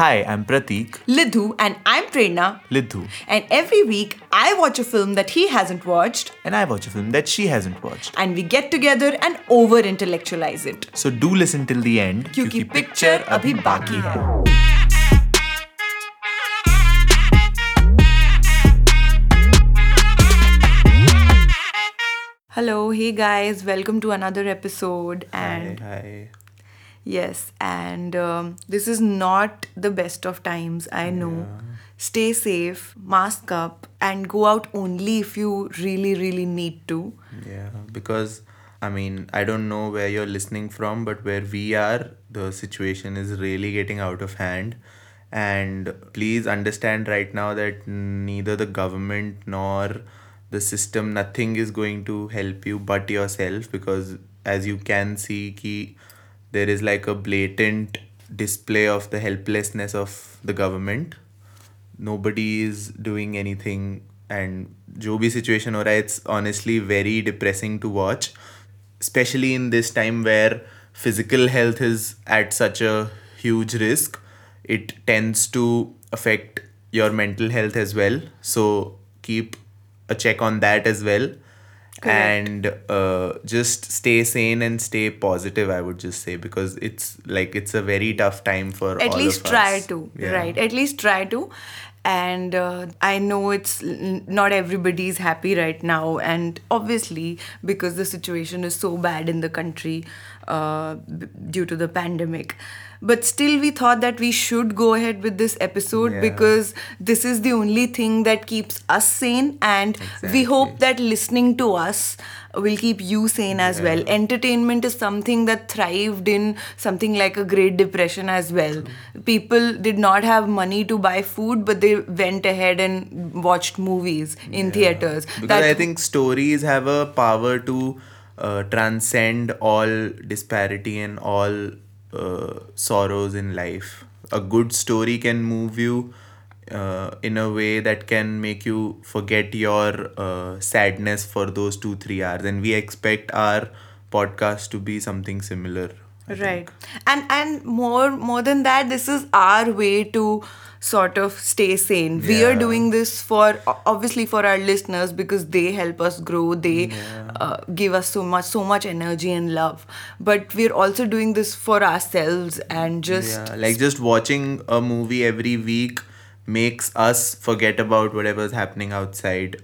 Hi, I'm Pratik. Lidhu, and I'm Prerna. Lidhu. And every week, I watch a film that he hasn't watched. And I watch a film that she hasn't watched. And we get together and over intellectualize it. So do listen till the end. Kyunki picture abhi baki hai. Hello, hey guys, welcome to another episode. And hi, hi. Yes, and um, this is not the best of times, I know. Stay safe, mask up, and go out only if you really, really need to. Yeah, because I mean, I don't know where you're listening from, but where we are, the situation is really getting out of hand. And please understand right now that neither the government nor the system, nothing is going to help you but yourself because as you can see, ki, there is like a blatant display of the helplessness of the government nobody is doing anything and जो भी situation हो रहा है it's honestly very depressing to watch especially in this time where physical health is at such a huge risk it tends to affect your mental health as well so keep a check on that as well and uh, just stay sane and stay positive i would just say because it's like it's a very tough time for At least try to, Yeah. right? At least try to. And uh, I know it's not everybody's happy right now, and obviously, because the situation is so bad in the country uh, b- due to the pandemic. But still, we thought that we should go ahead with this episode Yeah. because this is the only thing that keeps us sane, and we hope that listening to us will keep you sane as well. Entertainment is something that thrived in something like a Great Depression as well. People did not have money to buy food, but they went ahead and watched movies in theaters. because I think stories have a power to uh, transcend all disparity and all uh, sorrows in life. A good story can move you uh, in a way that can make you forget your uh, sadness for those two three hours, and we expect our podcast to be something similar. I right. Think. and and more more than that this is our way to sort of stay sane. We are doing this for obviously for our listeners because they help us grow. They uh, give us so much so much energy and love. But we're also doing this for ourselves and just yeah, like just watching a movie every week makes us forget about whatever's happening outside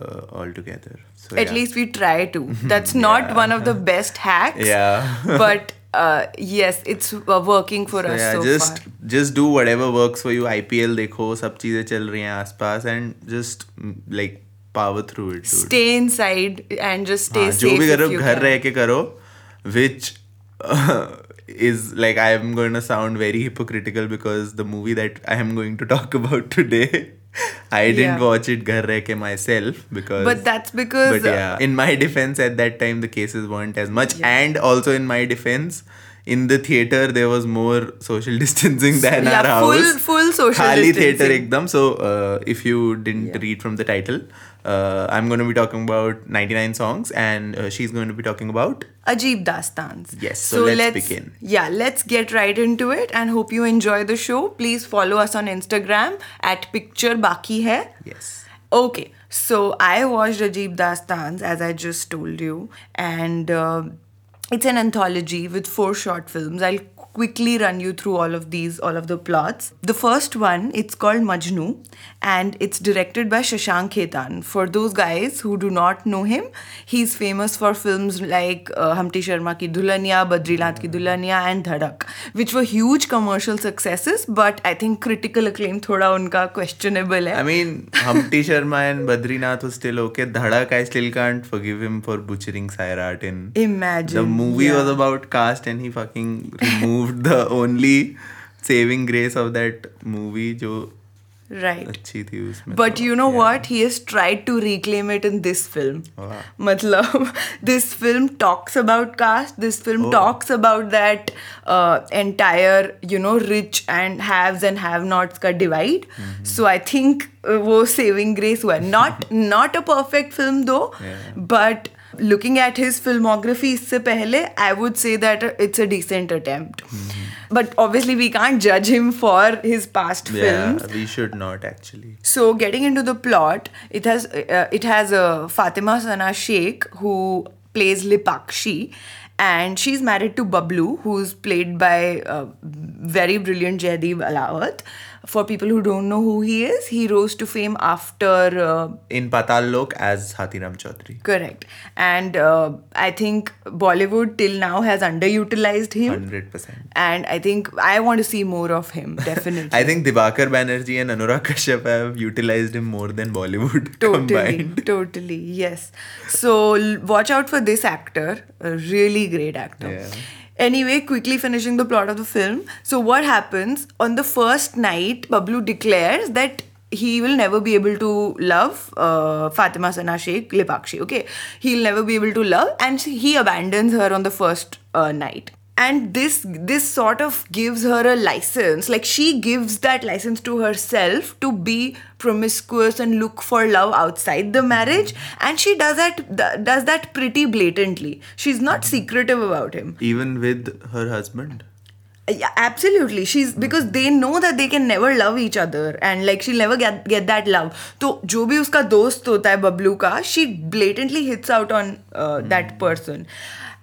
uh, altogether. So at yeah. least we try to that's not one of the best hacks Yeah. but uh, yes it's uh, working for So us yeah, so just far just do whatever works for you. IPL देखो सब चीजें चल रही हैं आसपास and just mm, like power through it. Dude. stay inside and just stay हाँ, safe जो भी if करो you घर can. रह के करो which uh, is like I am going to sound very hypocritical because the movie that I am going to talk about today. I didn't yeah. watch it ghar ke myself because But that's because But yeah, in my defense at that time the cases weren't as much yeah. and also in my defense in the theater there was more social distancing than yeah, our full, house. Full full social Khali distancing. theater ekdam so uh, if you didn't read from the title uh, I'm going to be talking about 99 songs and uh, she's going to be talking about Ajeeb Daastaans. Yes, so let's begin. Yeah, let's get right into it and hope you enjoy the show. Please follow us on Instagram at picture baki hai. yes Okay, so I watched Ajeeb Daastaans as I just told you, and uh, it's an anthology with four short films. I'll quickly run you through all of these, all of the plots. The first one, it's called Majnu, and it's directed by Shashank Khetan. For those guys who do not know him, he's famous for films like uh, Humpty Sharma Ki Dulhania, Badrinath Ki Dulhania, and Dhadak, which were huge commercial successes. But I think critical acclaim thoda unka questionable hai. I mean Humpty Sharma and Badrinath was still okay Dhadak I still can't forgive him for butchering Sairat in Imagine. the movie yeah. was about caste and he fucking removed proved the only saving grace of that movie जो right अच्छी थी उसमें but you know what he has tried to reclaim it in this film मतलब this film talks about caste this film talks about that entire you know rich and haves and have nots का divide so I think वो saving grace हुआ not not a perfect film though but looking at his filmography इससे पहले I would say that it's a decent attempt. Mm-hmm. But obviously we can't judge him for his past yeah, we should not actually. So getting into the plot, it has uh, it has uh, Fatima Sana Sheikh who plays Lipakshi and she's married to Bablu, who's played by uh, very brilliant Jaideep Ahlawat. For people who don't know who he is, he rose to fame after uh, In Patal Lok as Hathiram Chaudhary. correct, and uh, I think Bollywood till now has underutilized him, 100%. and I think I want to see more of him definitely. I think Dibakar Banerjee and Anurag Kashyap have utilized him more than Bollywood Totally, combined. totally, yes. So watch out for this actor, a really great actor. Yeah. Anyway, quickly finishing the plot of the film. So what happens on the first night? Bablu declares that he will never be able to love uh, Fatima Sana Sheikh Lipakshi. Okay, he'll never be able to love, and he abandons her on the first uh, night and this this sort of gives her a license like she gives that license to herself to be promiscuous and look for love outside the marriage and she does that th- does that pretty blatantly she's not secretive about him Even with her husband. yeah, absolutely she's because they know that they can never love each other and like she'll never get get that love तो जो भी उसका दोस्त होता है बबलू का she blatantly hits out on uh, that person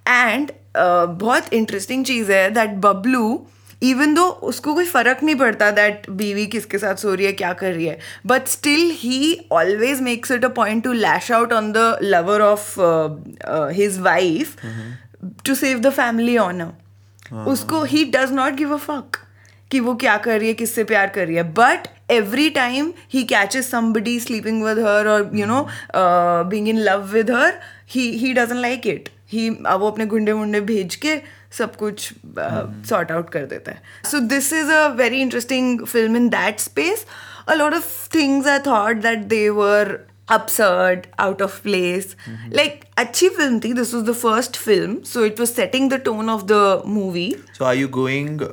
And uh, बहुत interesting चीज़ है दैट बबलू इवन दो उसको कोई फ़र्क नहीं पड़ता दैट बीवी किसके साथ सो रही है क्या कर रही है but still he always makes it a point to lash out on the lover of his wife to save the family honour उसको he does not give a fuck कि वो क्या कर रही है किससे प्यार कर रही है but every time he catches somebody sleeping with her और you know being in love with her he doesn't like it he वो अपने गुंडे मुंडे भेज के सब कुछ सॉर्ट हम्म। आउट कर देता है। So this is a very interesting film in that space a lot of things I thought that they were absurd out of place like अच्छी फ़िल्म थी this was the first film so it was setting the tone of the movie so are you going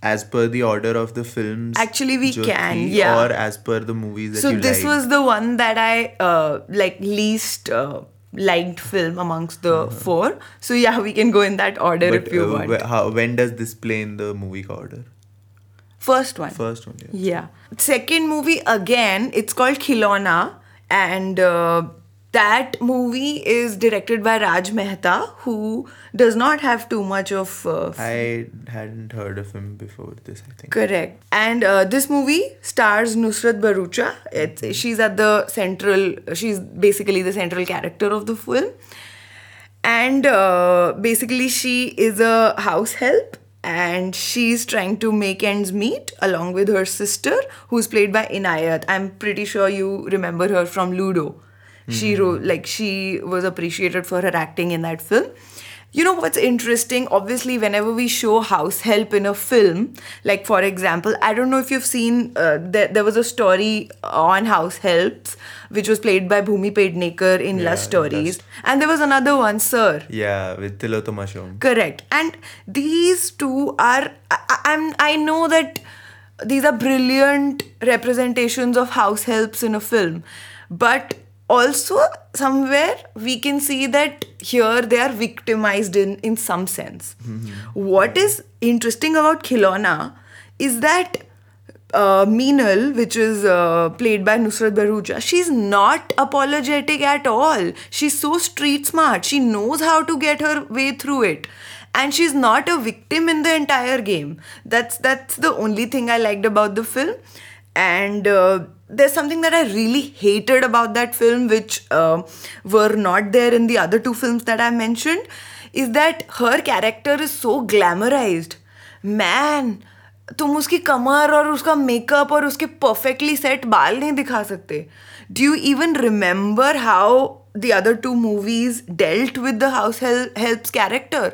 As per the order of the films, actually we jerky, can, yeah. Or as per the movies that so you So this was the one that I uh, like least uh, liked film amongst the four so yeah we can go in that order But, if you uh, want how, when does this play in the movie order? first one First one, yeah. Yeah. Second movie again, it's called Khilona, and uh, that movie is directed by Raj Mehta, who does not have too much of. Uh, I hadn't heard of him before this, I think. Correct. And uh, this movie stars Nusrat Bharucha. It's, she's at the central, she's basically the central character of the film. And uh, basically, she is a house help and she's trying to make ends meet along with her sister, who's played by Inayat. I'm pretty sure you remember her from Ludo. She wrote, like, she was appreciated for her acting in that film. You know what's interesting? Obviously, whenever we show house help in a film, like for example, I don't know if you've seen, uh, there, there was a story on house helps, which was played by Bhumi Pednekar in Yeah, Lust Stories. Lust. And there was another one, Sir. Yeah, with Tillotama Shome. Correct. And these two are, I- I'm, I know that these are brilliant representations of house helps in a film. But also, somewhere we can see that here they are victimized in, in some sense. What is interesting about Khilona is that uh, Meenal, which is uh, played by Nusrat Bharucha, she's not apologetic at all. She's so street smart. She knows how to get her way through it. And she's not a victim in the entire game. That's that's the only thing I liked about the film. And uh, there's something that I really hated about that film, which uh, were not there in the other two films that I mentioned, is that her character is so glamorized. Man, तुम उसकी कमर और उसका makeup और उसके perfectly set बाल नहीं दिखा सकते do you even remember how the other two movies dealt with the house helps character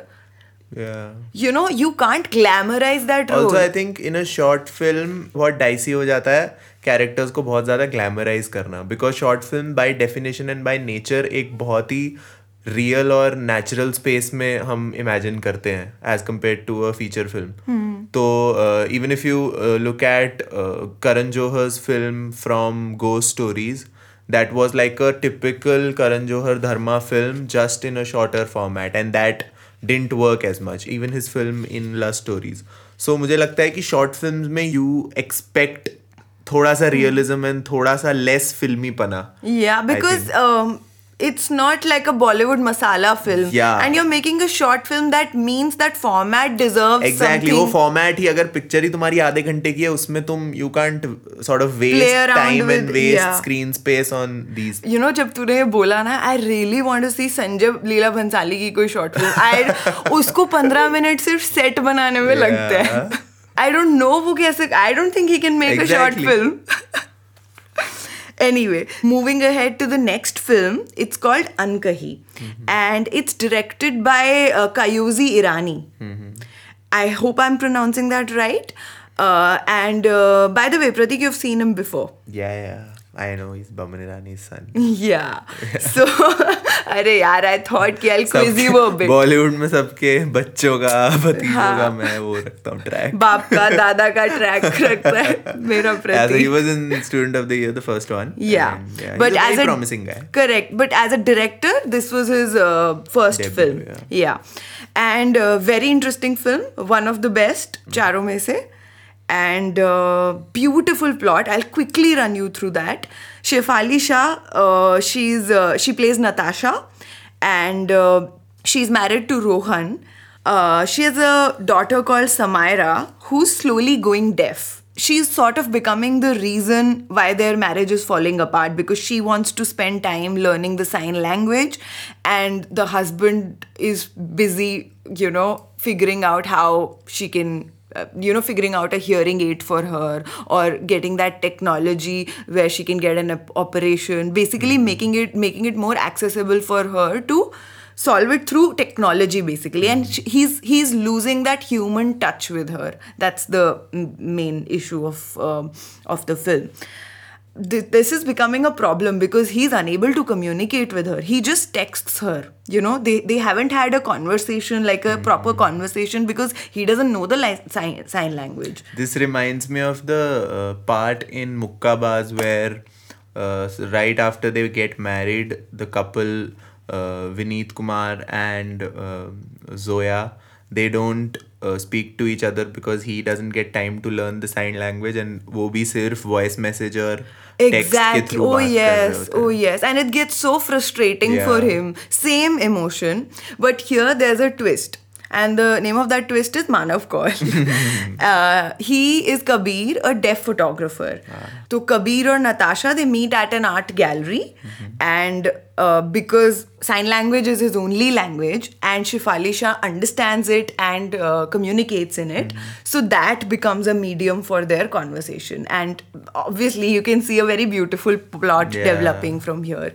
Yeah. You know you can't glamorise that Also, I think in a short film, बहुत dicey हो जाता है characters को बहुत ज़्यादा glamorise करना। Because short film by definition and by nature एक बहुत ही रियल और नेचुरल स्पेस में हम इमेजिन करते हैं as compared to a feature film तो even if you look at Karan Johar's film from go stories that was like a typical Karan Johar Dharma film just in a shorter format and that didn't work as much even his film in Lust Stories so मुझे लगता है कि short film में you expect थोड़ा सा realism and थोड़ा सा less फिल्मी पना because um, it's not like a Bollywood masala film. Yeah. And you're making a short film that means that format deserves exactly something. वो फॉर्मेट ही अगर पिक्चर ही तुम्हारी आधे घंटे की है उसमें तुम you can't sort of waste time and waste yeah. Screen space on these you know जब तूने ये बोला ना I really want to see Sanjay Leela Bhansali की कोई शॉर्ट फ़िल्म आई उसको पंद्रह मिनट सिर्फ़ सेट बनाने में लगते हैं आई डोंट नो वो I don't think he can make a short film. Anyway, moving ahead to the next film, it's called Ankahi mm-hmm. and it's directed by uh, Kayoze Irani. Mm-hmm. I hope I'm pronouncing that right. Uh, and uh, by the way, Pratik, you've seen him before. Yeah, yeah. I know is Boman Irani son yeah. So, अरे यार I thought कि I'll quiz you a bit. Bollywood में सबके बच्चों का भतीजों हाँ। का मैं वो रखता हूँ ट्रैक बाप का दादा का ट्रैक रखता है मेरा As he was in Student of the Year, the first one. yeah. And, yeah, but he's a as very a promising guy. correct but as a director this was his uh, first Debut, film yeah. yeah and uh, very interesting film one of the best charon mein se and uh, beautiful plot. I'll quickly run you through that. Shefali shah uh, she's uh, she plays natasha. And uh, she's married to rohan. Uh, she has a daughter called samaira who's slowly going deaf. She's sort of becoming the reason why their marriage is falling apart because she wants to spend time learning the sign language and the husband is busy you know figuring out how she can uh, you know figuring out a hearing aid for her or getting that technology where she can get an op- operation basically making it making it more accessible for her to solve it through technology basically. And sh- he's he's losing that human touch with her. That's the main issue of um of the film Th- this is becoming a problem because he's unable to communicate with her. He just texts her you know? They they haven't had a conversation like a proper conversation because he doesn't know the li- sign, sign language. This reminds me of the uh, part in Mukkabaaz where uh, right after they get married, the couple, uh, Vineet Kumar and uh, Zoya, they don't uh, speak to each other because he doesn't get time to learn the sign language and वो भी सिर्फ voice message और exactly. oh yes. oh yes. And it gets so frustrating for him. Same emotion. But here there's a twist. And the name of that twist is manav kaul uh, he is kabir a deaf photographer. Ah. So Kabir and Natasha, they meet at an art gallery, and uh, because sign language is his only language, and Shefali Shah understands it and uh, communicates in it, so that becomes a medium for their conversation. And obviously, you can see a very beautiful plot developing from here.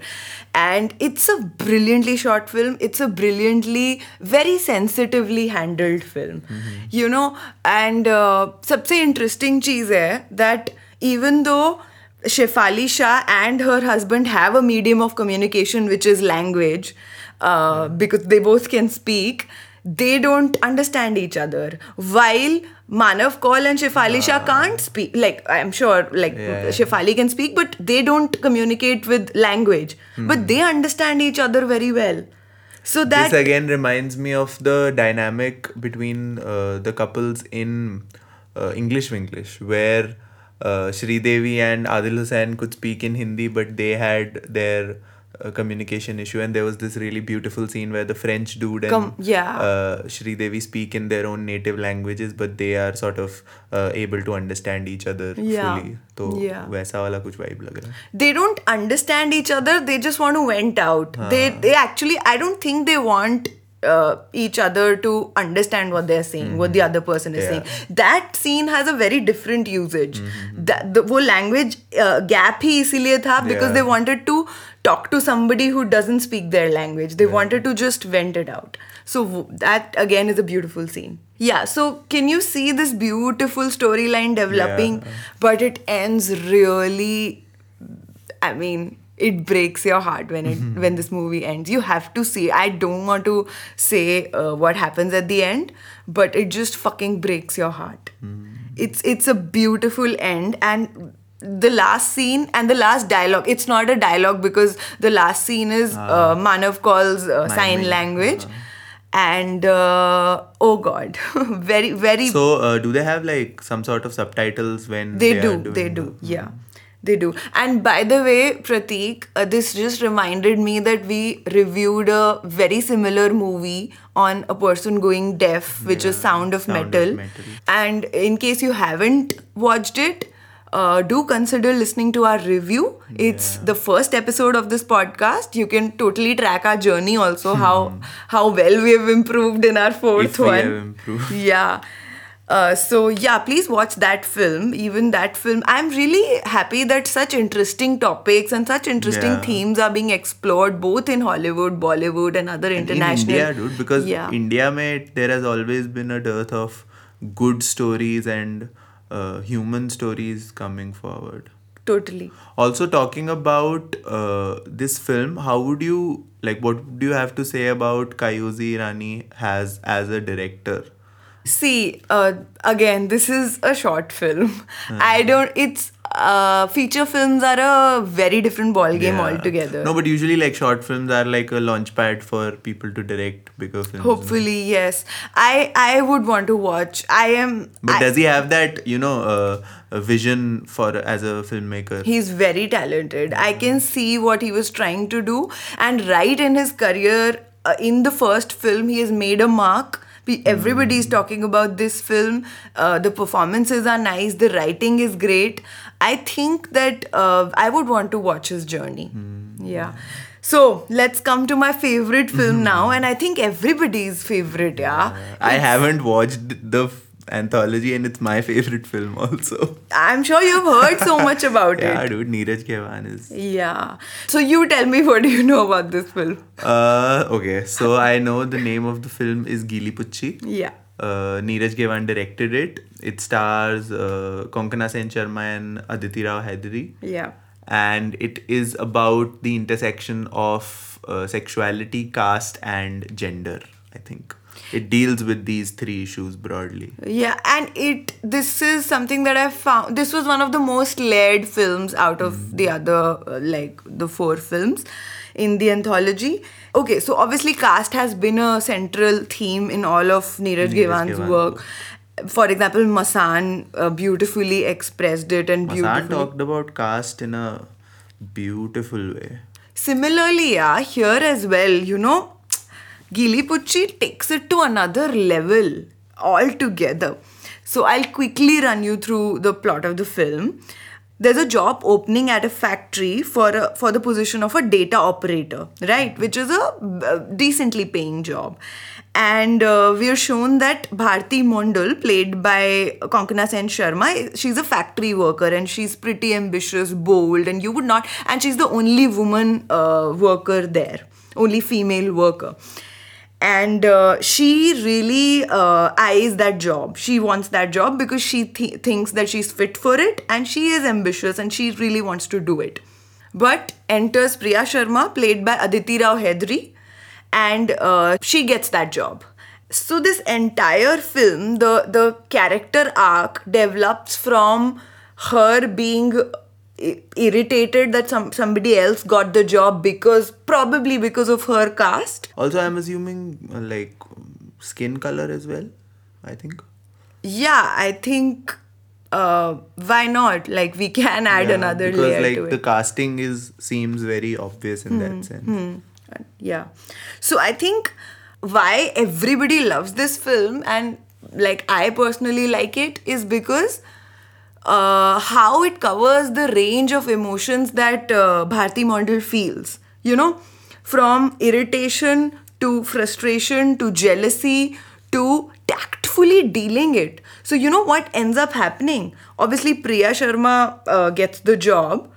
And it's a brilliantly shot film. It's a brilliantly, very sensitively handled film. You know, and uh, सबसे interesting चीज़ है that even though Shefali Shah and her husband have a medium of communication which is language uh, because they both can speak they don't understand each other. While Manav Kaul and Shefali Shah can't speak like I'm sure like Yeah. Shefali can speak but they don't communicate with language. But they understand each other very well. So that this again reminds me of the dynamic between uh, the couples in uh, English English, where uh, Shri Devi and Adil Hussain could speak in Hindi, but they had their uh, communication issue, and there was this really beautiful scene where the French dude and Com- yeah. uh, Shri Devi speak in their own native languages, but they are sort of uh, able to understand each other Yeah. fully. तो Yeah. वैसा वाला कुछ vibe लग रहा है. they don't understand each other they just want to vent out they they actually i don't think they want uh, each other to understand what they're saying what the other person is Yeah. saying that scene has a very different usage that the वो language uh, gap ही इसीलिए था because Yeah. they wanted to talk to somebody who doesn't speak their language they wanted to just vent it out so w- that again is a beautiful scene yeah so can you see this beautiful storyline developing but it ends really I mean, it breaks your heart when it when this movie ends. You have to see. I don't want to say uh, what happens at the end, but it just fucking breaks your heart. It's it's a beautiful end and the last scene and the last dialogue. It's not a dialogue because the last scene is uh, Manav Kaul's uh, sign Miming, language. and uh, oh god, very very So, uh, do they have like some sort of subtitles when they, are do they the- do yeah they do. And by the way pratik uh, this just reminded me that we reviewed a very similar movie on a person going deaf which is sound of, Sound of metal. Metal. and in case you haven't watched it uh, do consider listening to our review. It's the first episode of this podcast. You can totally track our journey also how how well we have improved in our fourth If one. yeah uh, so yeah please watch that film even that film i'm really happy that such interesting topics and such interesting Yeah. themes are being explored both in hollywood bollywood and other And international in India, dude, because yeah India, mate, there has always been a dearth of good stories and uh, human stories coming forward. totally Also, talking about uh, this film, how would you like? What do you have to say about Kayoze Irani has as a director? See, uh, again, this is a short film. I don't. It's uh, feature films are a very different ball game Yeah. altogether. No, but usually like short films are like a launch pad for people to direct bigger films. Hopefully, yes. I I would want to watch. I am. But I- does he have that you know uh, a vision for as a filmmaker? He's very talented. I can see what he was trying to do, and right in his career, uh, in the first film, he has made a mark. Everybody is talking about this film. Uh, the performances are nice. The writing is great. I think that uh, I would want to watch his journey. Yeah. So let's come to my favorite film now, and I think everybody's favorite. Yeah. I haven't watched the f- anthology and it's my favorite film also. I'm sure you've heard so much about yeah, it. Yeah, dude, Neeraj Ghaywan is. Yeah. So you tell me what do you know about this film? Uh, okay, so I know the name of the film is Geeli Pucchi. Yeah. Uh, Neeraj directed it. It stars uh, Konkona Sen Sharma and Aditi Rao Hydari. Yeah. And it is about the intersection of uh, sexuality, caste, and gender, I think. It deals with these three issues broadly. Yeah, and it this is something that I found this was one of the most layered films out of the other uh, like the four films in the anthology. Okay, so obviously caste has been a central theme in all of Neeraj Neeraj Ghaywan's Ghaywan's work. For example, Masaan uh, beautifully expressed it and Masaan talked about caste in a beautiful way. Similarly, yeah, here as well, you know, Geeli Pucchi takes it to another level altogether. So I'll quickly run you through the plot of the film. There's a job opening at a factory for a, for the position of a data operator, right? Which is a uh, decently paying job. And uh, we are shown that Bharti Mondal, played by Konkona Sen Sharma, she's a factory worker and she's pretty ambitious, bold, and you would not, and she's the only woman uh, worker there, only female worker. And uh, she really uh, eyes that job. She wants that job because she th- thinks that she's fit for it and she is ambitious and she really wants to do it. But enters Priya Sharma, played by Aditi Rao Hydari, and uh, she gets that job. So this entire film, the the character arc develops from her being irritated that some somebody else got the job because probably because of her caste. Also, I'm assuming uh, like skin color as well. I think. Yeah, I think uh, why not? Like we can add Yeah, another because layer like to the casting is seems very obvious in that sense. Yeah. So I think why everybody loves this film and like I personally like it is because uh, how it covers the range of emotions that uh, Bharti Mondal feels. You know, from irritation to frustration to jealousy to tactfully dealing it. So, you know what ends up happening? Obviously, Priya Sharma uh, gets the job,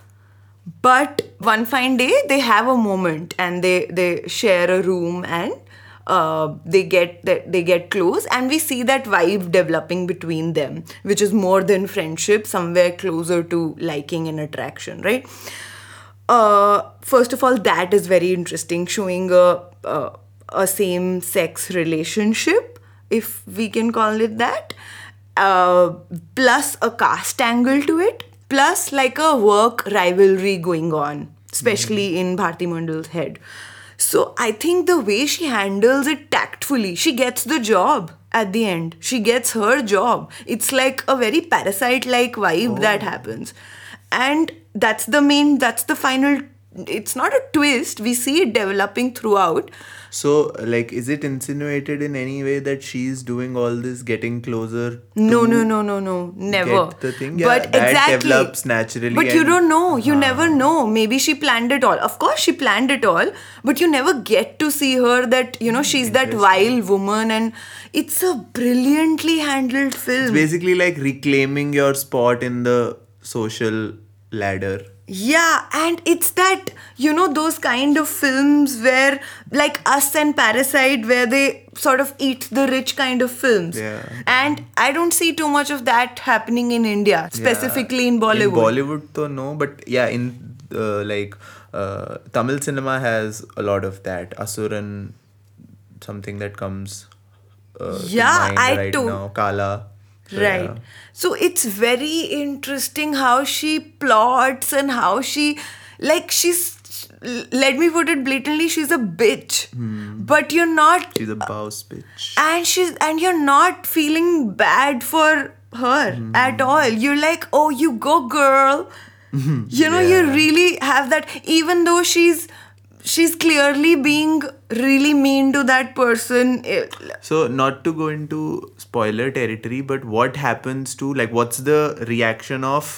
but one fine day they have a moment and they they share a room and uh, they get that they get close and we see that vibe developing between them which is more than friendship somewhere closer to liking and attraction right? Uh, first of all that is very interesting showing a a, a same sex relationship if we can call it that. Uh, plus a caste angle to it plus like a work rivalry going on especially in Bharti Mandal's head So I think the way she handles it tactfully, she gets the job at the end. She gets her job. It's like a very parasite like vibe that oh. happens. And that's the main, that's the final. It's not a twist. We see it developing throughout. So, like, is it insinuated in any way that she's doing all this, getting closer? No, no, no, no, no, never. The thing? Yeah, but that exactly. develops naturally But you don't know. You ah. never know. Maybe she planned it all. Of course, she planned it all. But you never get to see her that you know she's that wild woman, and it's a brilliantly handled film. It's basically like reclaiming your spot in the social ladder. Yeah, and it's that, you know, those kind of films where, like Us and Parasite, where they sort of eat the rich kind of films. Yeah. And I don't see too much of that happening in India, specifically in Bollywood. In Bollywood, though, no, but yeah, in uh, like uh, Tamil cinema has a lot of that. Asuran, something that comes. Uh, to Yeah, mind I right too- now. Kaala. Right. yeah. So it's very interesting how she plots and how she, like, she's, let me put it blatantly, she's a bitch. Hmm. But you're not She's a boss bitch. and she's and you're not feeling bad for her hmm. at all you're like oh you go girl you know you really have that even though she's she's clearly being really mean to that person eh, So, not to go into spoiler territory, but what happens to like what's the reaction of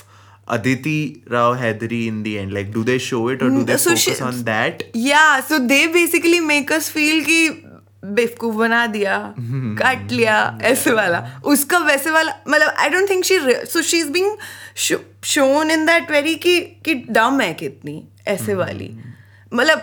Aditi Rao Hedri in the end? Like, do they show it or do they Mm, so she- on that? yeah so they basically make us feel कि बेवकूफ़ बना दिया काट लिया ऐसे वाला उसका वैसे वाला मतलब I don't think she so she is being shown in that very कि कि डम है कितनी ऐसे वाली मतलब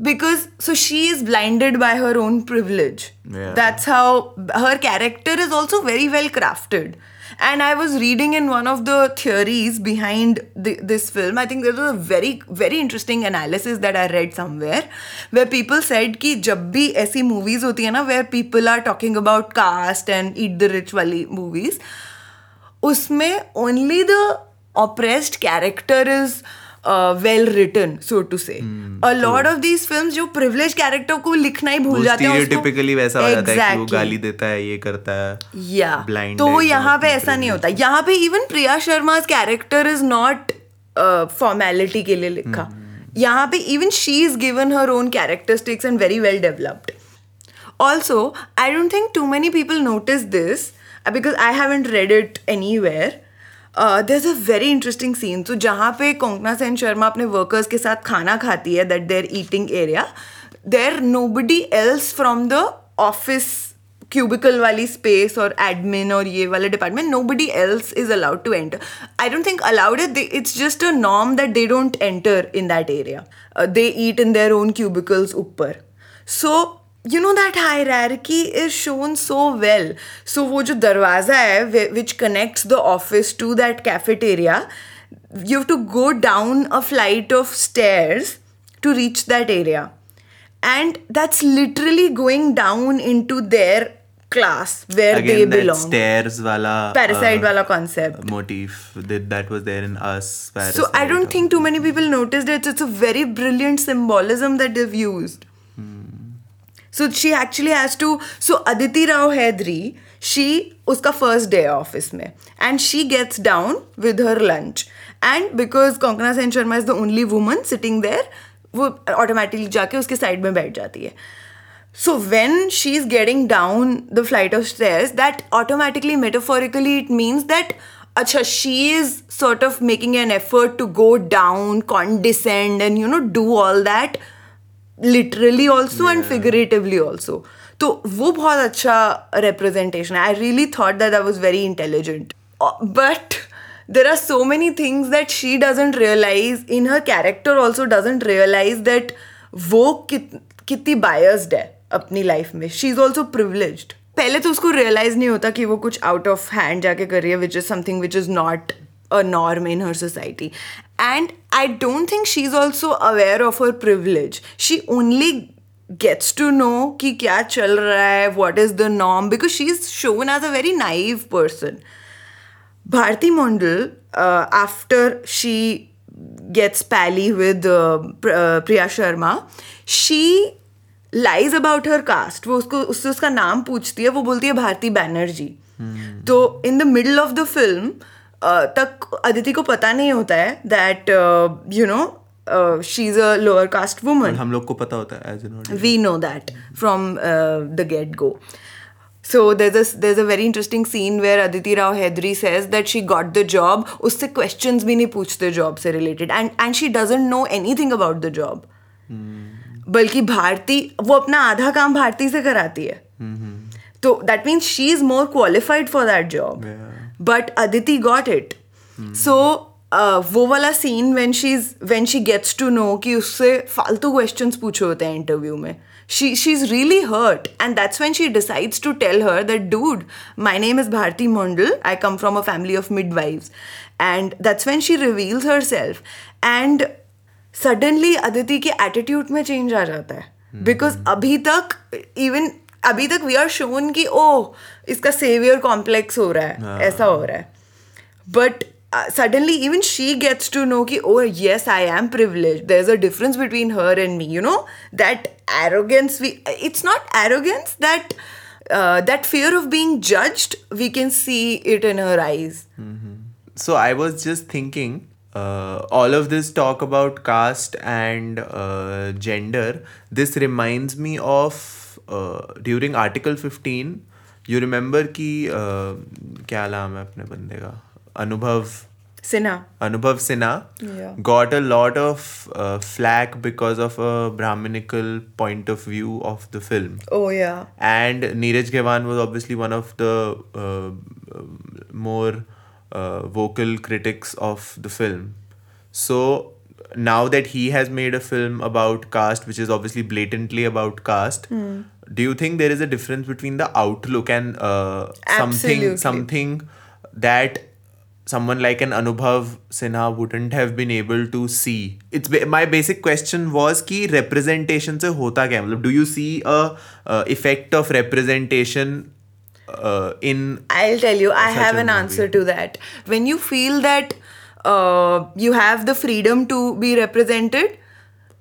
because so she is blinded by her own privilege. Yeah. that's how her character is also very well crafted. And i was reading in one of the theories behind the, this film. I think there was a very very interesting analysis that i read somewhere where people said ki jab bhi aisi movies hoti hai na where people are talking about caste and eat the rich wali movies usme only the oppressed character is uh, well return so to say lord of these film जो privilege character को लिखना ही भूल जाते हैं typically वैसा exactly. है कि वो गाली देता है ये करता है या yeah. तो यहाँ पे ऐसा नहीं होता। यहाँ पे even Priya Sharma character is not formality के लिए लिखा। Hmm. hmm. यहाँ पे even she is given her own characteristics and very well developed also I don't think too many people notice this because I haven't read it anywhere there is a very interesting scene तो जहाँ पे कोंकना सेन शर्मा अपने workers के साथ खाना खाती है that their eating area there nobody else from the office cubicle वाली स्पेस और एडमिन और ये वाला department nobody else is allowed to enter I don't think allowed it it's just a norm that they don't enter in that area they eat in their own cubicles ऊपर so you know that hierarchy is shown so well so वो जो दरवाज़ा है whi- which connects the office to that cafeteria you have to go down a flight of stairs to reach that area and that's literally going down into their class where Again, they that belong stairs wala parasite uh, wala concept motif that that was there in us. so i Parasite don't or- think too many people noticed it it's a very brilliant symbolism that they've used So she actually has to so Aditi Rao Hydari she उसका first day है office में and she gets down with her lunch and because Konkona Sen Sharma is the only woman sitting there वो automatically जाके उसके side में बैठ जाती है so when she is getting down the flight of stairs that automatically metaphorically it means that अच्छा she is sort of making an effort to go down condescend and you know do all that literally also and figuratively also तो वो बहुत अच्छा representation है. I really thought that I was very intelligent but there are so many things that she doesn't realise in her character also doesn't realise that वो कितनी biased है अपनी life में. शी इज़ ऑल्सो प्रिवलेज पहले तो उसको realise नहीं होता कि वो कुछ आउट ऑफ़ हैंड जाके कर रही है which is something which is not a norm in her society and I don't think she's also aware of her privilege. She only gets to know ki kya chal raha hai, what is the norm, because she's shown as a very naive person. Bharti Mondal, uh, after she gets pally with uh, Priya Sharma, she lies about her caste वो उसको उससे उसका नाम पूछती है वो बोलती है भारती बैनर्जी तो in the middle of the film तक अदिति को पता नहीं होता है that you know she is a lower caste woman हम लोग को पता होता है as we know that from the get go so there is a very interesting scene where Aditi Rao Hydari says that she got the job उससे question भी नहीं पूछते जॉब से related and and she doesn't know anything about the job बल्कि भारती वो अपना आधा काम भारती से कराती है. Hmm, hmm. तो that means she is more qualified for that job but Aditi got it so वो वाला scene when she is when she gets to know कि उससे फालतू क्वेश्चंस पूछे होते हैं इंटरव्यू में she she's really hurt and that's when she decides to tell her that dude my name is bharti mondal i come from a family of midwives and that's when she reveals herself and suddenly Aditi के attitude में change आ जाता है because अभी तक even अभी तक we are shown कि ओ इसका सेवियर कॉम्प्लेक्स हो रहा है ऐसा हो रहा है but suddenly even she gets to know कि oh yes I M privilege there is a difference between her and me you know that arrogance we it's not arrogance that that fear of being judged we can see it in her eyes So I was just thinking, uh, all of this talk about caste and uh, gender. This reminds me of during article fifteen you remember कि क्या नाम है अपने बंदे का? Anubhav. Sinha. Anubhav Sinha. Got a lot of flak because of a brahmanical point of view of the film and Neeraj Ghaywan was obviously one of the more vocal critics of the film so now that he has made a film about caste which is obviously blatantly about caste do you think there is a difference between the outlook and uh, something Absolutely. something that someone like an Anubhav Sinha wouldn't have been able to see. It's ba- my basic question was कि representation से होता क्या है? मतलब do you see a uh, effect of representation uh, in I'll tell you, I Such have a an movie. answer to that. When you feel that uh, you have the freedom to be represented,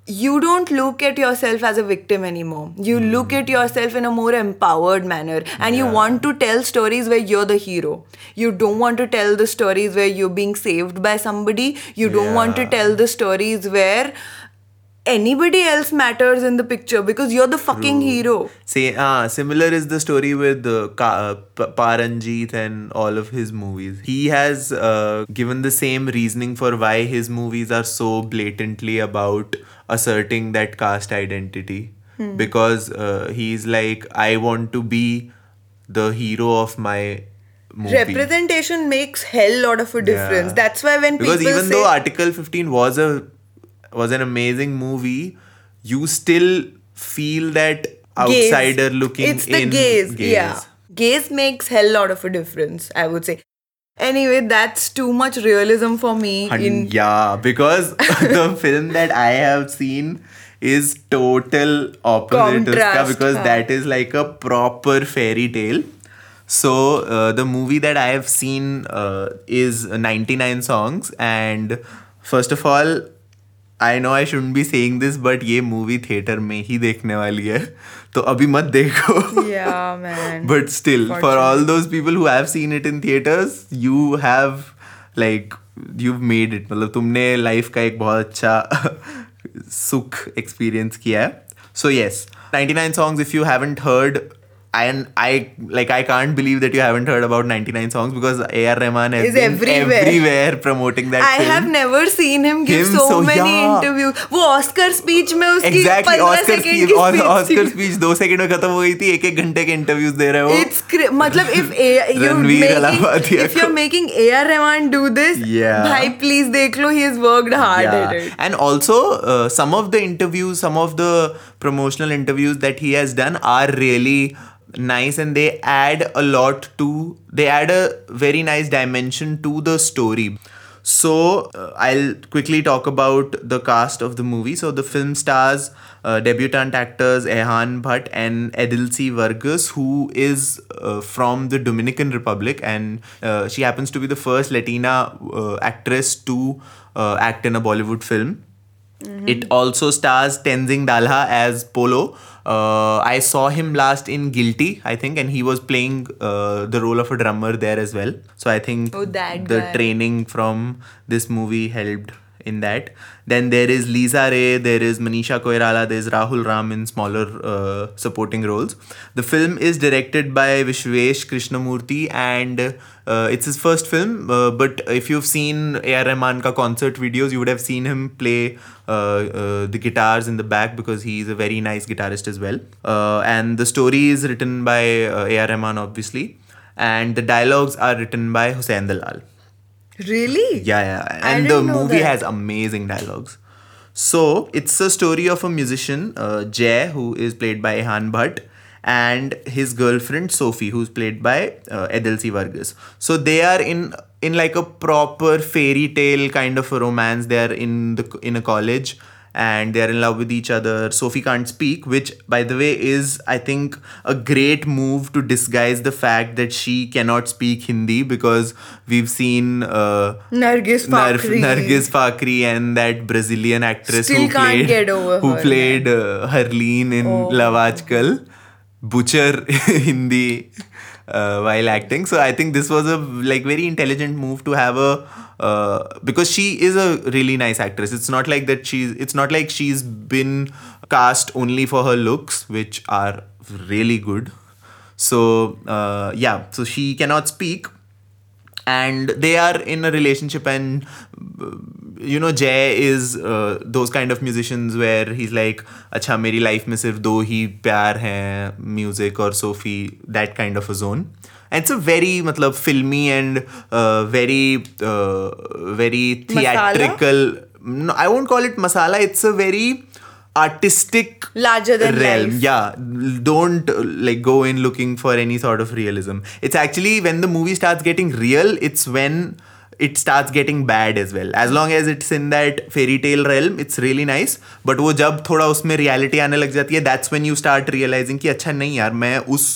you don't look at yourself as a victim anymore. You look at yourself in a more empowered manner and you want to tell stories where you're the hero. You don't want to tell the stories where you're being saved by somebody. You don't want to tell the stories where anybody else matters in the picture because you're the fucking hero. say ah similar is the story with uh, Ka- uh, P- Pa. Ranjith and all of his movies. He has uh, given the same reasoning for why his movies are so blatantly about asserting that caste identity because uh, he's like I want to be the hero of my movie. Representation makes hell lot of a difference. Yeah. That's why when people because people even say though Article 15 was a was an amazing movie, you still feel that gaze, outsider looking it's the in gaze. Yeah, gaze makes hell lot of a difference. I would say. Anyway, that's too much realism for me. And In yeah, because the film that I have seen is total opposite Contrast, because that is like a proper fairy tale. So uh, the movie that I have seen uh, is 99 songs and first of all I know I should be saying this but ये movie theatre में ही देखने वाली है। तो अभी मत देखो। But still for all those people who have seen it in theatres you have like you made it मतलब तुमने लाइफ का एक बहुत अच्छा सुख एक्सपीरियंस किया है। So yes ninety nine songs if you haven't heard and I like I can't believe that you haven't heard about 99 songs because A.R. Rahman has Is been everywhere. everywhere promoting that I film. have never seen him give Him, so, so many yeah. interviews. वो Oscar speech में उसकी exactly 15 Oscar second speech की speech Oscar थी. Speech दो second में खत्म हो गई थी एक एक घंटे के इंटरव्यूज दे रहे हो It's cra- मतलब if A, you're Ranveer making Allahbadia if you're को- making A.R. Rahman do this, Yeah. भाई please देख लो he has worked hard yeah. at it. and also uh, some of the interviews some of the promotional interviews that he has done are really nice and they add a lot to they add a very nice dimension to the story So uh, I'll quickly talk about the cast of the movie. So the film stars uh, debutant actors Ehan Bhatt and Edilsy Vargas, who is uh, from the Dominican Republic, and uh, she happens to be the first Latina uh, actress to uh, act in a Bollywood film. It also stars Tenzing Dalha as Polo. Uh, I saw him last in Guilty, I think, and he was playing uh, the role of a drummer there as well. So I think Oh, the guy. training from this movie helped in that. Then there is Lisa Ray, there is Manisha Koirala, there's Rahul Ram in smaller uh, supporting roles. The film is directed by Vishwesh Krishnamurthy and uh, it's his first film. Uh, but if you've seen A.R. Rahman ka concert videos, you would have seen him play the guitars in the back because he's a very nice guitarist as well. Uh, and the story is written by uh, A.R. Rahman, obviously. And the dialogues are written by Hussain Dalal. Really? Yeah, yeah. And the movie has amazing dialogues. So it's a story of a musician, uh, Jay, who is played by Ehan Bhatt, and his girlfriend Sophie, who's played by uh, Edilsy Vargas. So they are in in like a proper fairy tale kind of a romance. They are in the in a college and they are in love with each other. Sophie can't speak, which, by the way, is I think a great move to disguise the fact that she cannot speak Hindi because we've seen uh, Nargis Fakhri. Nargis Fakhri and that Brazilian actress Still who can't played get over who her, Oh. played uh, Harleen in Love Aajkal, butcher Hindi uh, while acting. So I think this was a like very intelligent move to have a uh, because she is a really nice actress. It's not like that she's it's not like she's been cast only for her looks, which are really good. So uh, yeah, so she cannot speak and they are in a relationship and you know jay is uh, those kind of musicians where he's like acha meri life mein sirf do hi pyar hai music or sophie that kind of a zone. And it's a very matlab filmy and uh, very uh, very theatrical no, i won't call it masala it's a very artistic Larger than realm. life. yeah don't uh, like go in looking for any sort of realism. It's actually when the movie starts getting real it's when it starts getting bad as well as long as it's in that fairy tale realm it's really nice but वो जब थोड़ा उसमें reality आने लग जाती है that's when you start realizing कि अच्छा नहीं यार मैं उस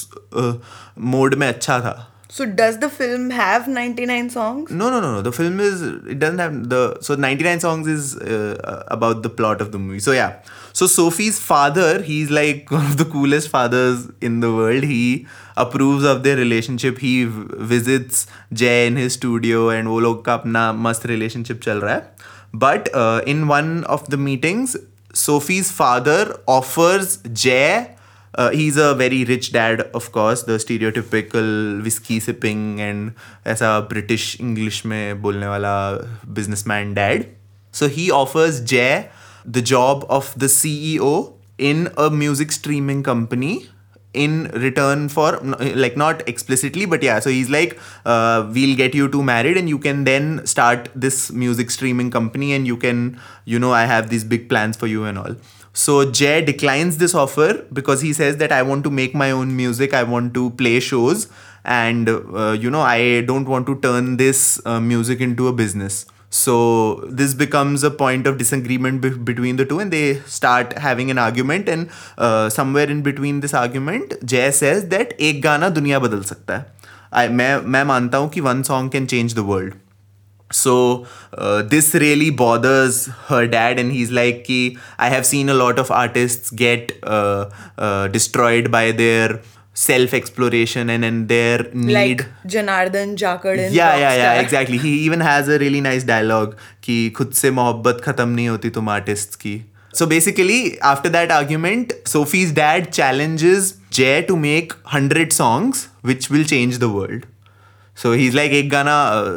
मोड में अच्छा था So does the film have 99 songs? no, no, no, no. The film is it doesn't have the so 99 songs is uh, about the plot of the movie. So yeah. So Sophie's father, he's like one of the coolest fathers in the world. He of their relationship. He v- visits Jay in his studio and वो लोग का अपना मस्त relationship चल रहा है. Uh, in one of the meetings, Sophie's father offers Jay uh, he's a very rich dad, of course, the stereotypical whiskey sipping and ऐसा British English में बोलने वाला businessman dad. So he offers Jay the job of the CEO in a music streaming company in return for like not explicitly but yeah so he's like uh, we'll get you two married and you can then start this music streaming company and you can you know i have these big plans for you and all. So jay declines this offer because he says that i want to make my own music i want to play shows and uh, you know i don't want to turn this uh, music into a business so this becomes a point of disagreement be- between the two, and they start having an argument. And uh, somewhere in between this argument, Jay says that एक गाना दुनिया बदल सकता है. I मैं मैं मानता हूँ कि one song can change the world. So uh, this really bothers her dad, and he's like, "Ki I have seen a lot of artists get uh, uh, destroyed by their self exploration and and their need." Like Janardhan Jakad in yeah yeah yeah exactly he even has a really nice dialogue कि खुद से मोहब्बत खत्म नहीं होती तुम artists की so basically after that argument Sophie's dad challenges Jay to make 100 songs which will change the world so he's like एक गाना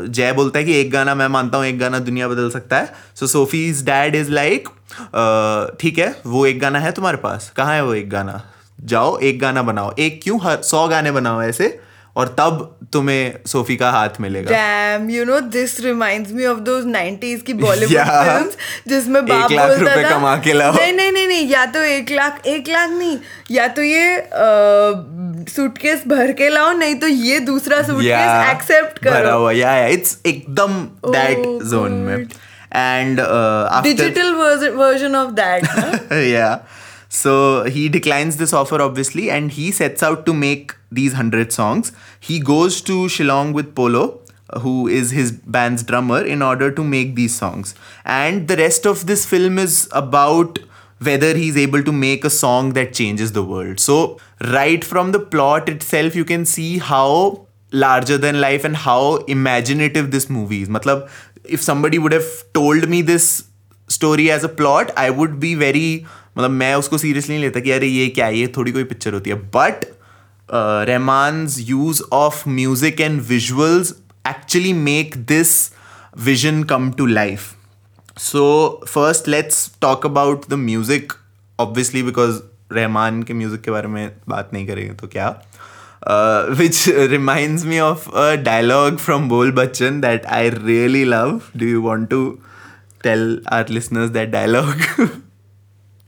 जय बोलता है कि एक गाना मैं मानता हूँ एक गाना दुनिया बदल सकता है so Sophie's dad is like "Uh, ठीक है वो एक गाना है तुम्हारे पास कहाँ है वो एक गाना जाओ एक गाना बनाओ। एक क्यों हर सौ गाने बनाओ ऐसे और तब तुम्हें सोफी का हाथ मिलेगा। Damn, you know, this reminds me of those 90s की बॉलीवुड फिल्म्स जिसमें बाप बोलता रुपए था कमा के लाओ। नहीं नहीं नहीं नहीं या तो एक लाख एक लाख नहीं या तो ये सूटकेस भर के लाओ नहीं तो ये दूसरा सूटकेस एक्सेप्ट करो भरा हुआ या इट्स एकदम दैट Oh, जोन में। And digital version of that yeah. So he declines this offer, obviously, and he sets out to make these 100 songs. He goes to Shillong with Polo, uh, who is his band's drummer, in order to make these songs. And the rest of this film is about whether he's able to make a song that changes the world. So, right from the plot itself, you can see how larger than life and how imaginative this movie is. Matlab, if somebody would have told me this story as a plot, I would be very मतलब मैं उसको seriously नहीं लेता कि अरे ये क्या है? ये थोड़ी कोई पिक्चर होती है। But Rahman use of music and visuals actually make this vision come to life so first let's talk about the music obviously because Rahman के म्यूज़िक के बारे में बात नहीं करेंगे तो क्या? Which remind me of a dialogue from Bol Bachchan that I really love do you want to tell our listeners that dialogue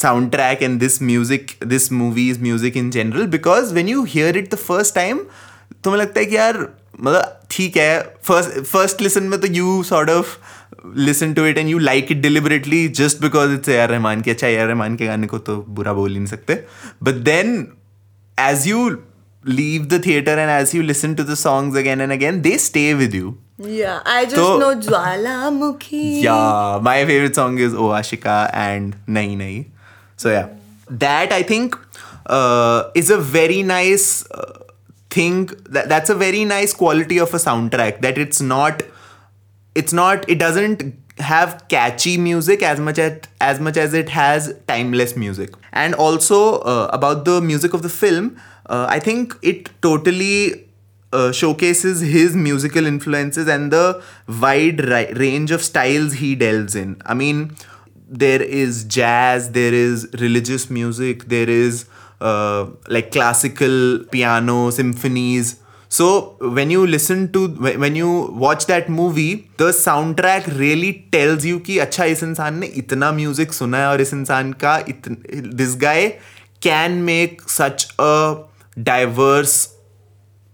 soundtrack and this music this movie's music in general because when you hear it the first time तुम्हें लगता है कि यार मतलब ठीक है first first listen में तो you sort of listen to it and you like it deliberately just because it's A R अच्छा ए आर गाने को तो बुरा बोल नहीं सकते but then as you leave the theater and as you listen to the songs again and again, they stay with you. Yeah, I just know know Jwalamukhi. Yeah, my favorite song is O Aashiqa and Nai Nai. So yeah, that I think uh, is a very nice uh, thing. That, that's a very nice quality of a soundtrack. That it's not, it's not, it doesn't have catchy music as much as as much as it has timeless music. And also uh, about the music of the film, uh, I think it totally uh, showcases his musical influences and the wide ri- range of styles he delves in. I mean, there is jazz, there is religious music, there is uh, like classical piano symphonies. So when you listen to when you watch that movie, the soundtrack really tells you कि अच्छा इस इंसान ने इतना music सुना है और इस इंसान का this guy can make such a diverse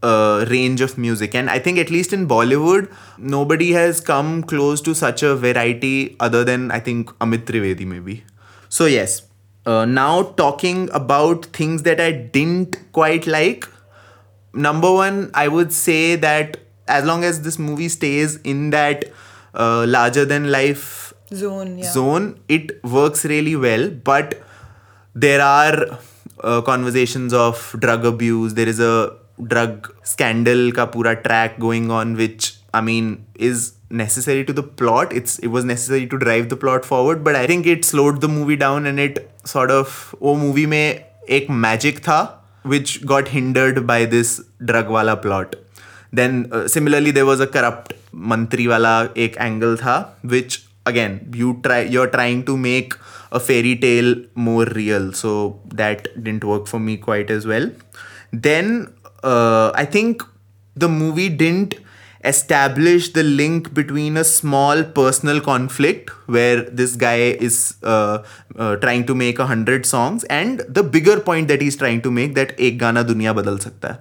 uh, range of music. And I think, at least in Bollywood, nobody has come close to such a variety other than, I think, Amit Trivedi, maybe. So, yes. Uh, now, talking about things that I didn't quite like. Number one, I would say that as long as this movie stays in that uh, larger than life zone yeah zone, it works really well. But there are uh, conversations of drug abuse. There is a drug scandal ka pura track going on which i mean is necessary to the plot. It's it was necessary to drive the plot forward but i think it slowed the movie down and it sort of oh movie may ek magic tha which got hindered by this drug wala plot. Then uh, similarly there was a corrupt mantri wala ek angle tha which again you try you're trying to make a fairy tale more real. So that didn't work for me quite as well. Then uh, I think the movie didn't establish the link between a small personal conflict where this guy is uh, uh, trying to make a hundred songs and the bigger point that he's trying to make that ek gana dunya badal sakta.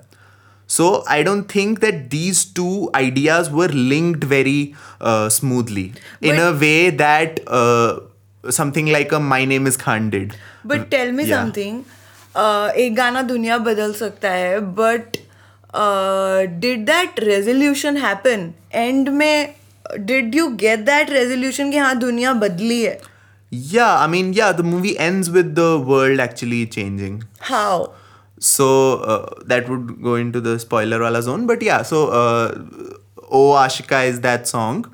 So I don't think that these two ideas were linked very uh, smoothly but in a way that uh, something like a My Name Is Khan did. But tell me yeah. something एक गाना दुनिया बदल सकता है but did that resolution happen end में did you get that resolution कि हाँ दुनिया बदली है? या आई मीन या the movie ends with the world actually changing how so that would go into the spoiler वाला zone but yeah so O Aashiqa is that song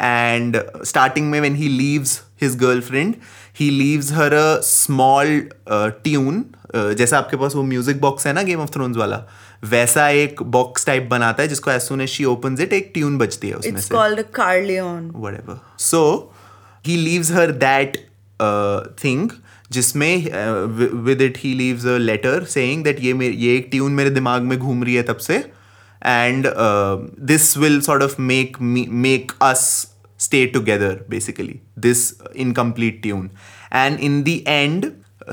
and starting में when he leaves his girlfriend he leaves her a small tune जैसा आपके पास वो music box है ना game of thrones वाला वैसा एक बॉक्स टाइप बनाता है जिसको as soon as she open it एक ट्यून बजती है उसमें से। Called carillon whatever so he leaves her that thing जिसमें with it he leaves a letter saying that ये ये एक ट्यून मेरे दिमाग में घूम रही है तब से। And this will sort of make make us stay together basically this incomplete tune and in the end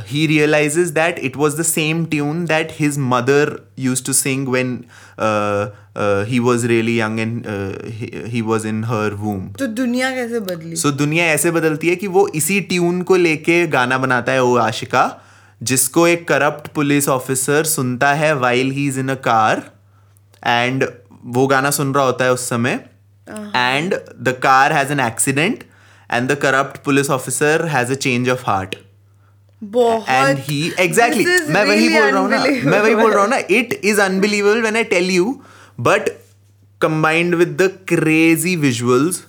he realizes that it was the same tune that his mother used to sing when uh, uh, he was really young and uh, he, he was in her womb. तो दुनिया कैसे बदली? सो दुनिया ऐसे बदलती है कि वो इसी ट्यून को लेके गाना बनाता है वो आशिका जिसको एक करप्ट पुलिस ऑफिसर सुनता है while he is in a car and वो गाना सुन रहा होता है उस समय and the car has an accident and the corrupt police officer has a change of heart exactly मैं वही बोल रहा हूँ ना मैं वही बोल रहा हूँ ना it is unbelievable when I tell you but combined with the crazy visuals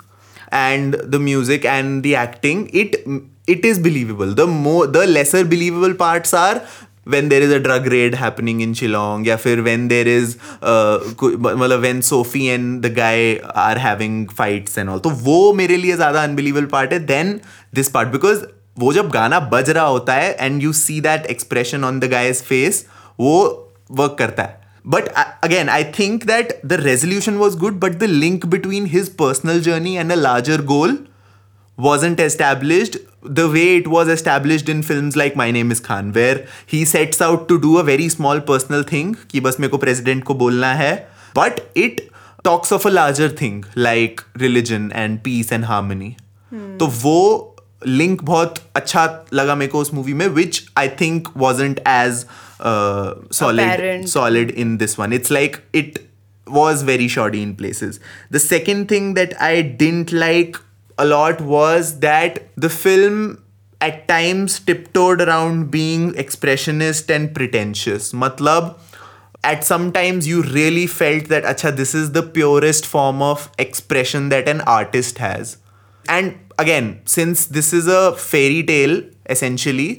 and the music and the acting it it is believable the more the lesser believable parts are when there is a drug raid happening in Shillong या फिर when there is मतलब when Sophie and the guy are having fights and all तो वो मेरे लिए ज़्यादा unbelievable part है then this part because वो जब गाना बज रहा होता है and you see that expression on the guy's face वो वर्क करता है. But again I think that the resolution was good but the link between his personal journey and a larger goal wasn't established the way it was established in film like my name is Khan where he sets out to do a very small personal thing कि बस मेरे को president को बोलना है but it talks of a larger thing like religion and peace and harmony तो वो link बहुत अच्छा लगा मेरे को उस मूवी में which I think wasn't as solid solid in this one it's like it was very shoddy in places the second thing that I didn't like a lot was that the film at times tiptoed around being expressionist and pretentious मतलब at sometimes you really felt that अच्छा this is the purest form of expression that an artist has and again since this is a fairy tale essentially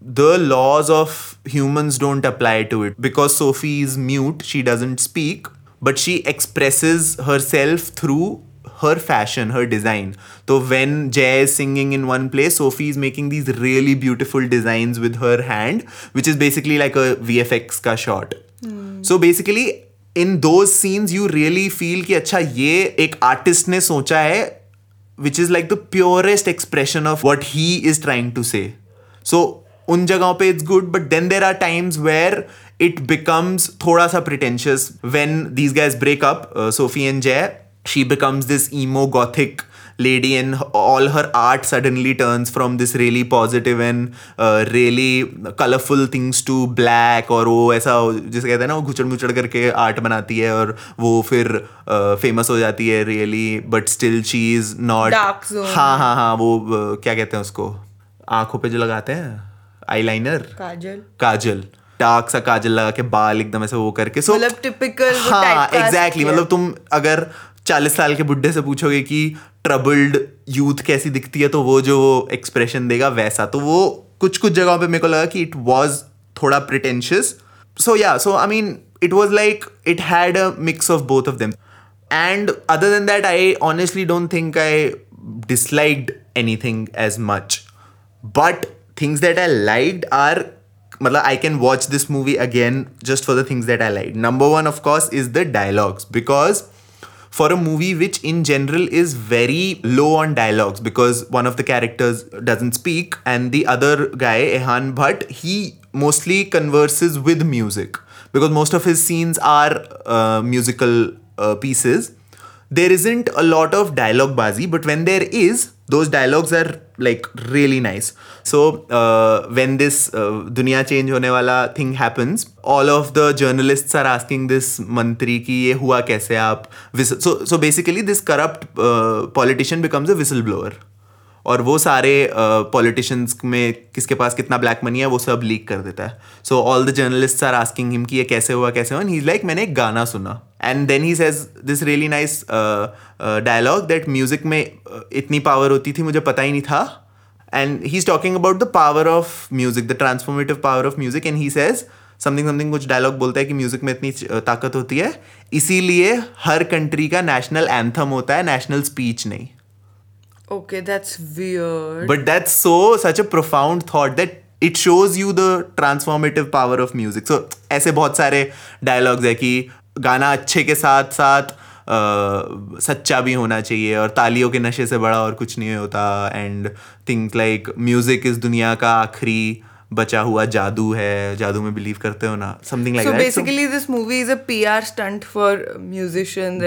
the laws of humans don't apply to it because Sophie is mute, she doesn't speak, but she expresses herself through her fashion, her design. So when Jay is singing in one place, Sophie is making these really beautiful designs with her hand, which is basically like a VFX ka shot. So basically in those scenes you really feel कि अच्छा ये एक artist ने सोचा है which is like the purest expression of what he is trying to say so उन जगहों पर it's good but then there are times where it becomes थोड़ा सा pretentious when these guys break up Sophie and Jay she becomes this emo gothic lady, and all her art suddenly turns from this really positive and uh, really colorful things to black और वो ऐसा जिसे कहते हैं ना वो घुचड़ मुचड़ करके art बनाती है और वो फिर फ़ेमस हो जाती है really but still she is not. हाँ हाँ हाँ वो uh, क्या कहते हैं उसको आँखों पे जो लगाते हैं आईलाइनर काजल काजल डार्क सा काजल लगा के बाल एकदम ऐसे वो करके सो मतलब वो हाँ एग्जैक्टली किया। मतलब तुम अगर चालीस साल के बुढ़े से पूछोगे कि ट्रबल्ड यूथ कैसी दिखती है तो वो जो एक्सप्रेशन देगा वैसा। तो वो कुछ कुछ जगहों पे मेरे को लगा कि इट वाज थोड़ा pretentious so yeah so I mean it was like it had a mix of both of them and other than that I honestly don't think I disliked anything as much but things that I liked are मतलब I can watch this movie again just for the things that I like number one of course is the dialogues because for a movie which in general is very low on dialogues because one of the characters doesn't speak and the other guy Ehan Bhatt he mostly converses with music because most of his scenes are uh, musical uh, pieces. There isn't a lot of dialogue bazi but when there is those dialogues are like really nice so uh, when this uh, dunya change hone wala thing happens all of the journalists are asking this mantri ki ye hua kaise aap so so basically this corrupt uh, politician becomes a whistleblower और वो सारे politicians uh, में किसके पास कितना black money है वो सब leak कर देता है। So all the journalist are asking him कि ये कैसे हुआ कैसे हुआ ही लाइक मैंने एक गाना सुना। And then he says this really nice dialogue that music में इतनी पावर होती थी मुझे पता ही नहीं था। And he is talking about the power of music the transformative power of music and he says something something कुछ डायलॉग बोलता है कि म्यूज़िक में इतनी ताकत होती है। इसीलिए हर कंट्री का नेशनल एंथम होता है नेशनल स्पीच नहीं। okay that's weird. But that's so such a profound thought that it shows you the transformative power of music so ऐसे बहुत सारे डायलॉग्स है कि गाना अच्छे के साथ साथ सच्चा भी होना चाहिए और तालियों के नशे से बड़ा और कुछ नहीं होता and think like music is दुनिया का आखिरी बचा हुआ जादू है जादू में बिलीव करते हो ना? Something like basically this movie is a P stunt for musician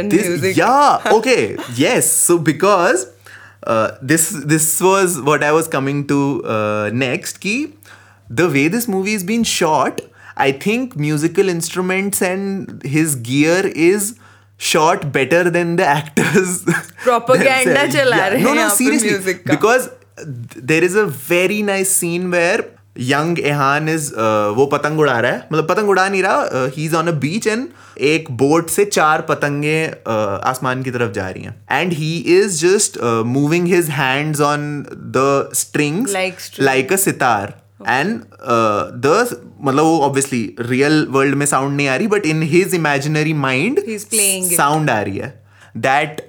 okay yes so because Uh, this this was what I was coming to uh, next. Ki the way this movie is being shot, I think musical instruments and his gear is shot better than the actors. Propaganda chala yeah. No, no, seriously, because there is a very nice scene where young Ehan is वो पतंग उड़ा रहा है। मतलब पतंग उड़ा नहीं रहा he is on a beach and एक बोट से चार पतंगे uh, आसमान की तरफ़ जा रही हैं। And he is just moving his hands on the strings like a sitar and the मतलब वो ऑब्वियसली रियल वर्ल्ड में साउंड नहीं आ रही but in his imaginary mind sound आ रही है। That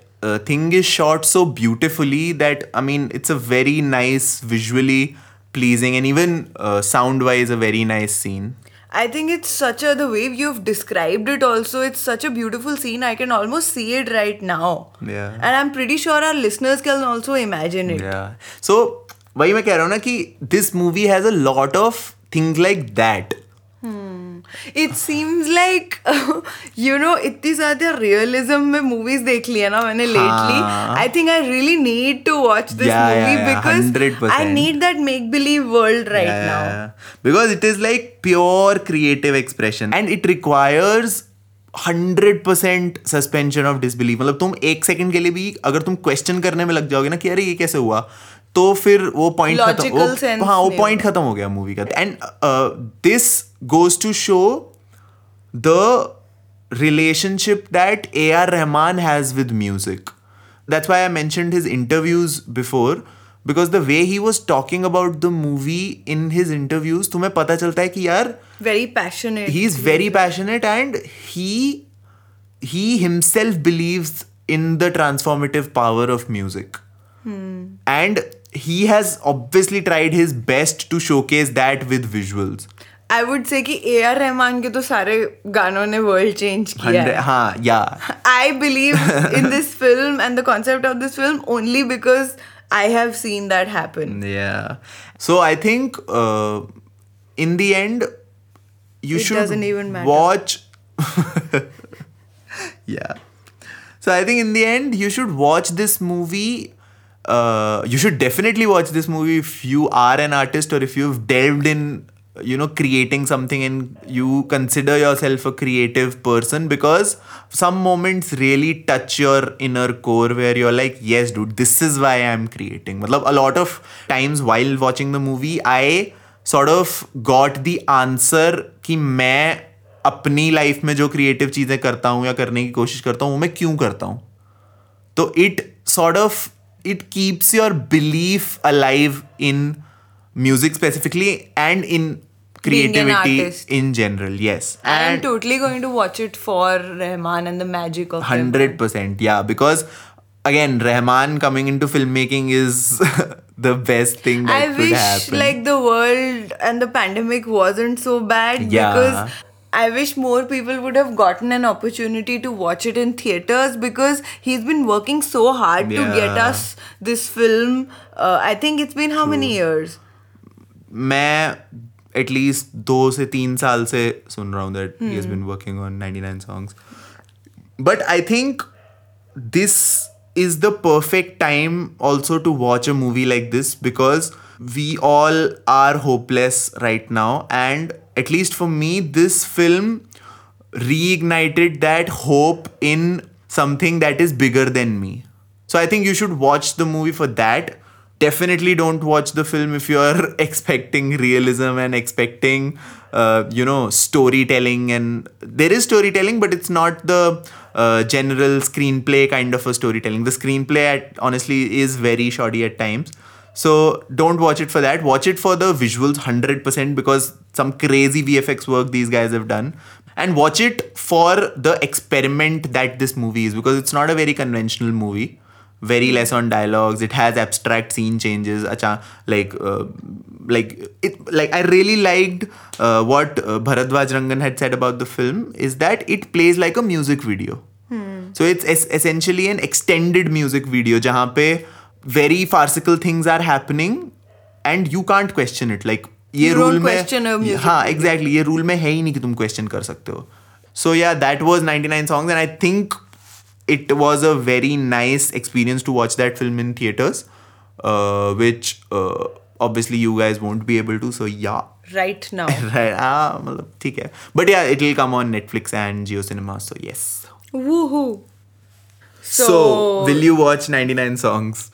thing is is so so that I mean it's a very nice nice visually pleasing and even uh, sound wise a very nice scene I think it's such a the way you've described it also it's such a beautiful scene I can almost see it right now. Yeah. And I'm pretty sure our listeners can also imagine it. yeah so वही मैं कह रहा हूँ ना कि this movie has a lot of things like that it seems like you know इतनी ज़्यादा realism में मूवीज़ देख ली है। ना मैंने lately I think I really need to watch this movie because I need that make believe world right now because it is like pure creative expression and it requires hundred percent suspension of disbelief मतलब तुम एक second के लिए भी अगर तुम question करने में लग जाओगे ना कि अरे ये कैसे हुआ? तो फिर वो पॉइंट खत्म हाँ वो पॉइंट खत्म हो गया मूवी का। And this goes to show the relationship that A R Rahman has with music that's why I mention his interviews before because the way he was talking about the movie in his interviews तुम्हें पता चलता है कि यार very passionate he is very passionate and he himself believe in the transformative power of music and he has obviously tried his best to showcase that with visuals I would say कि ए R Rahman के तो सारे गानों ने world change किया Hundred- है हाँ yeah I believe in this film and the concept of this film only because I have seen that happen. Yeah. So I think uh, in the end, you It should doesn't even matter. watch. yeah. So I think in the end, Uh, you should definitely watch this movie if you are an artist or if you've delved in, you know, creating something and you consider yourself a creative person because some moments really touch your inner core where you're like, yes, dude, this is why I'm creating. Matlab, a lot of times while watching the movie, I sort of got the answer कि मैं अपनी life में जो creative चीज़ें करता हूँ या करने की कोशिश करता हूँ वो मैं क्यों करता हूँ तो it sort of it keeps your belief alive in music specifically and in creativity in general yes and i'm totally going to watch it for rahman and the magic of 100% yeah because again rahman coming into filmmaking is the best thing that i could wish happen. like the world and the pandemic wasn't so bad yeah. because I wish more people would have gotten an opportunity to watch it in theaters because he's been working so hard to get Yeah. us this film. Uh, I think it's been how many years? मैं at least दो से तीन साल से सुन रहा हूँ that he has been working on 99 songs but I think this is the perfect time also to watch a movie like this because we all are hopeless right now and at least for me this film reignited that hope in something that is bigger than me. So i think you should watch the movie for that. Definitely don't watch the film if you're expecting realism and expecting uh, you know storytelling and there is storytelling but it's not the uh, general screenplay kind of a storytelling. The screenplay honestly is very shoddy at times so don't watch it for that. Watch it for the visuals 100% because some crazy vfx work these guys have done. And watch it for the experiment that this movie is because it's not a very conventional movie. Very less on dialogues. It has abstract scene changes. Acha like uh, like it like i really liked uh, what uh, baradwaj rangan had said about the film is that it plays like a music video. So it's es- essentially an extended music video jahan pe very farcical things are happening and you can't question it like ये rule में हाँ exactly ये rule में है ही नहीं कि तुम question कर सकते हो so yeah that was 99 songs, and I think it was a very nice experience to watch that film in theaters, uh, which uh, obviously you guys won't be able to. So yeah, right now, right, ah, ठीक है. But yeah, it'll come on Netflix and Jio Cinema. So yes. Woohoo! So, so will you watch 99 songs?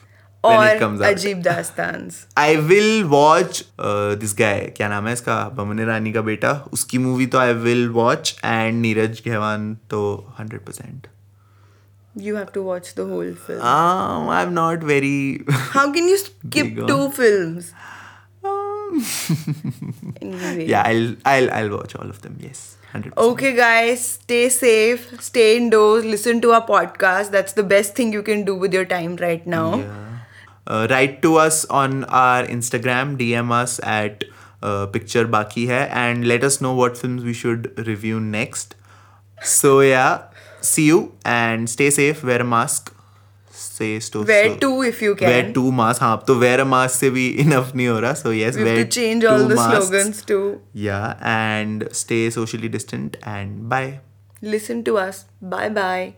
Ajib Dastans. I will watch uh, this guy क्या नाम है इसका बमन ईरानी का बेटा उसकी movie तो I will watch and Neeraj Ghaywan तो 100% You have to watch the whole film. um, I'm not very How can you skip two films? um, Anyway. yeah I'll I'll I'll watch all of them yes 100% Okay, guys, stay safe, stay indoors, listen to our podcast. That's the best thing you can do with your time right now. Yeah. uh, write to us on our Instagram, DM us at uh, Picture Baaki Hai, and let us know what films we should review next. So, yeah, see you and stay safe, wear a mask. Say to wear so, two if you can. Wear two masks. हाँ तो wear a mask से भी enough नहीं So yes, we wear have to change all the masks. slogans too. Yeah, and stay socially distant and bye. Listen to us. Bye bye.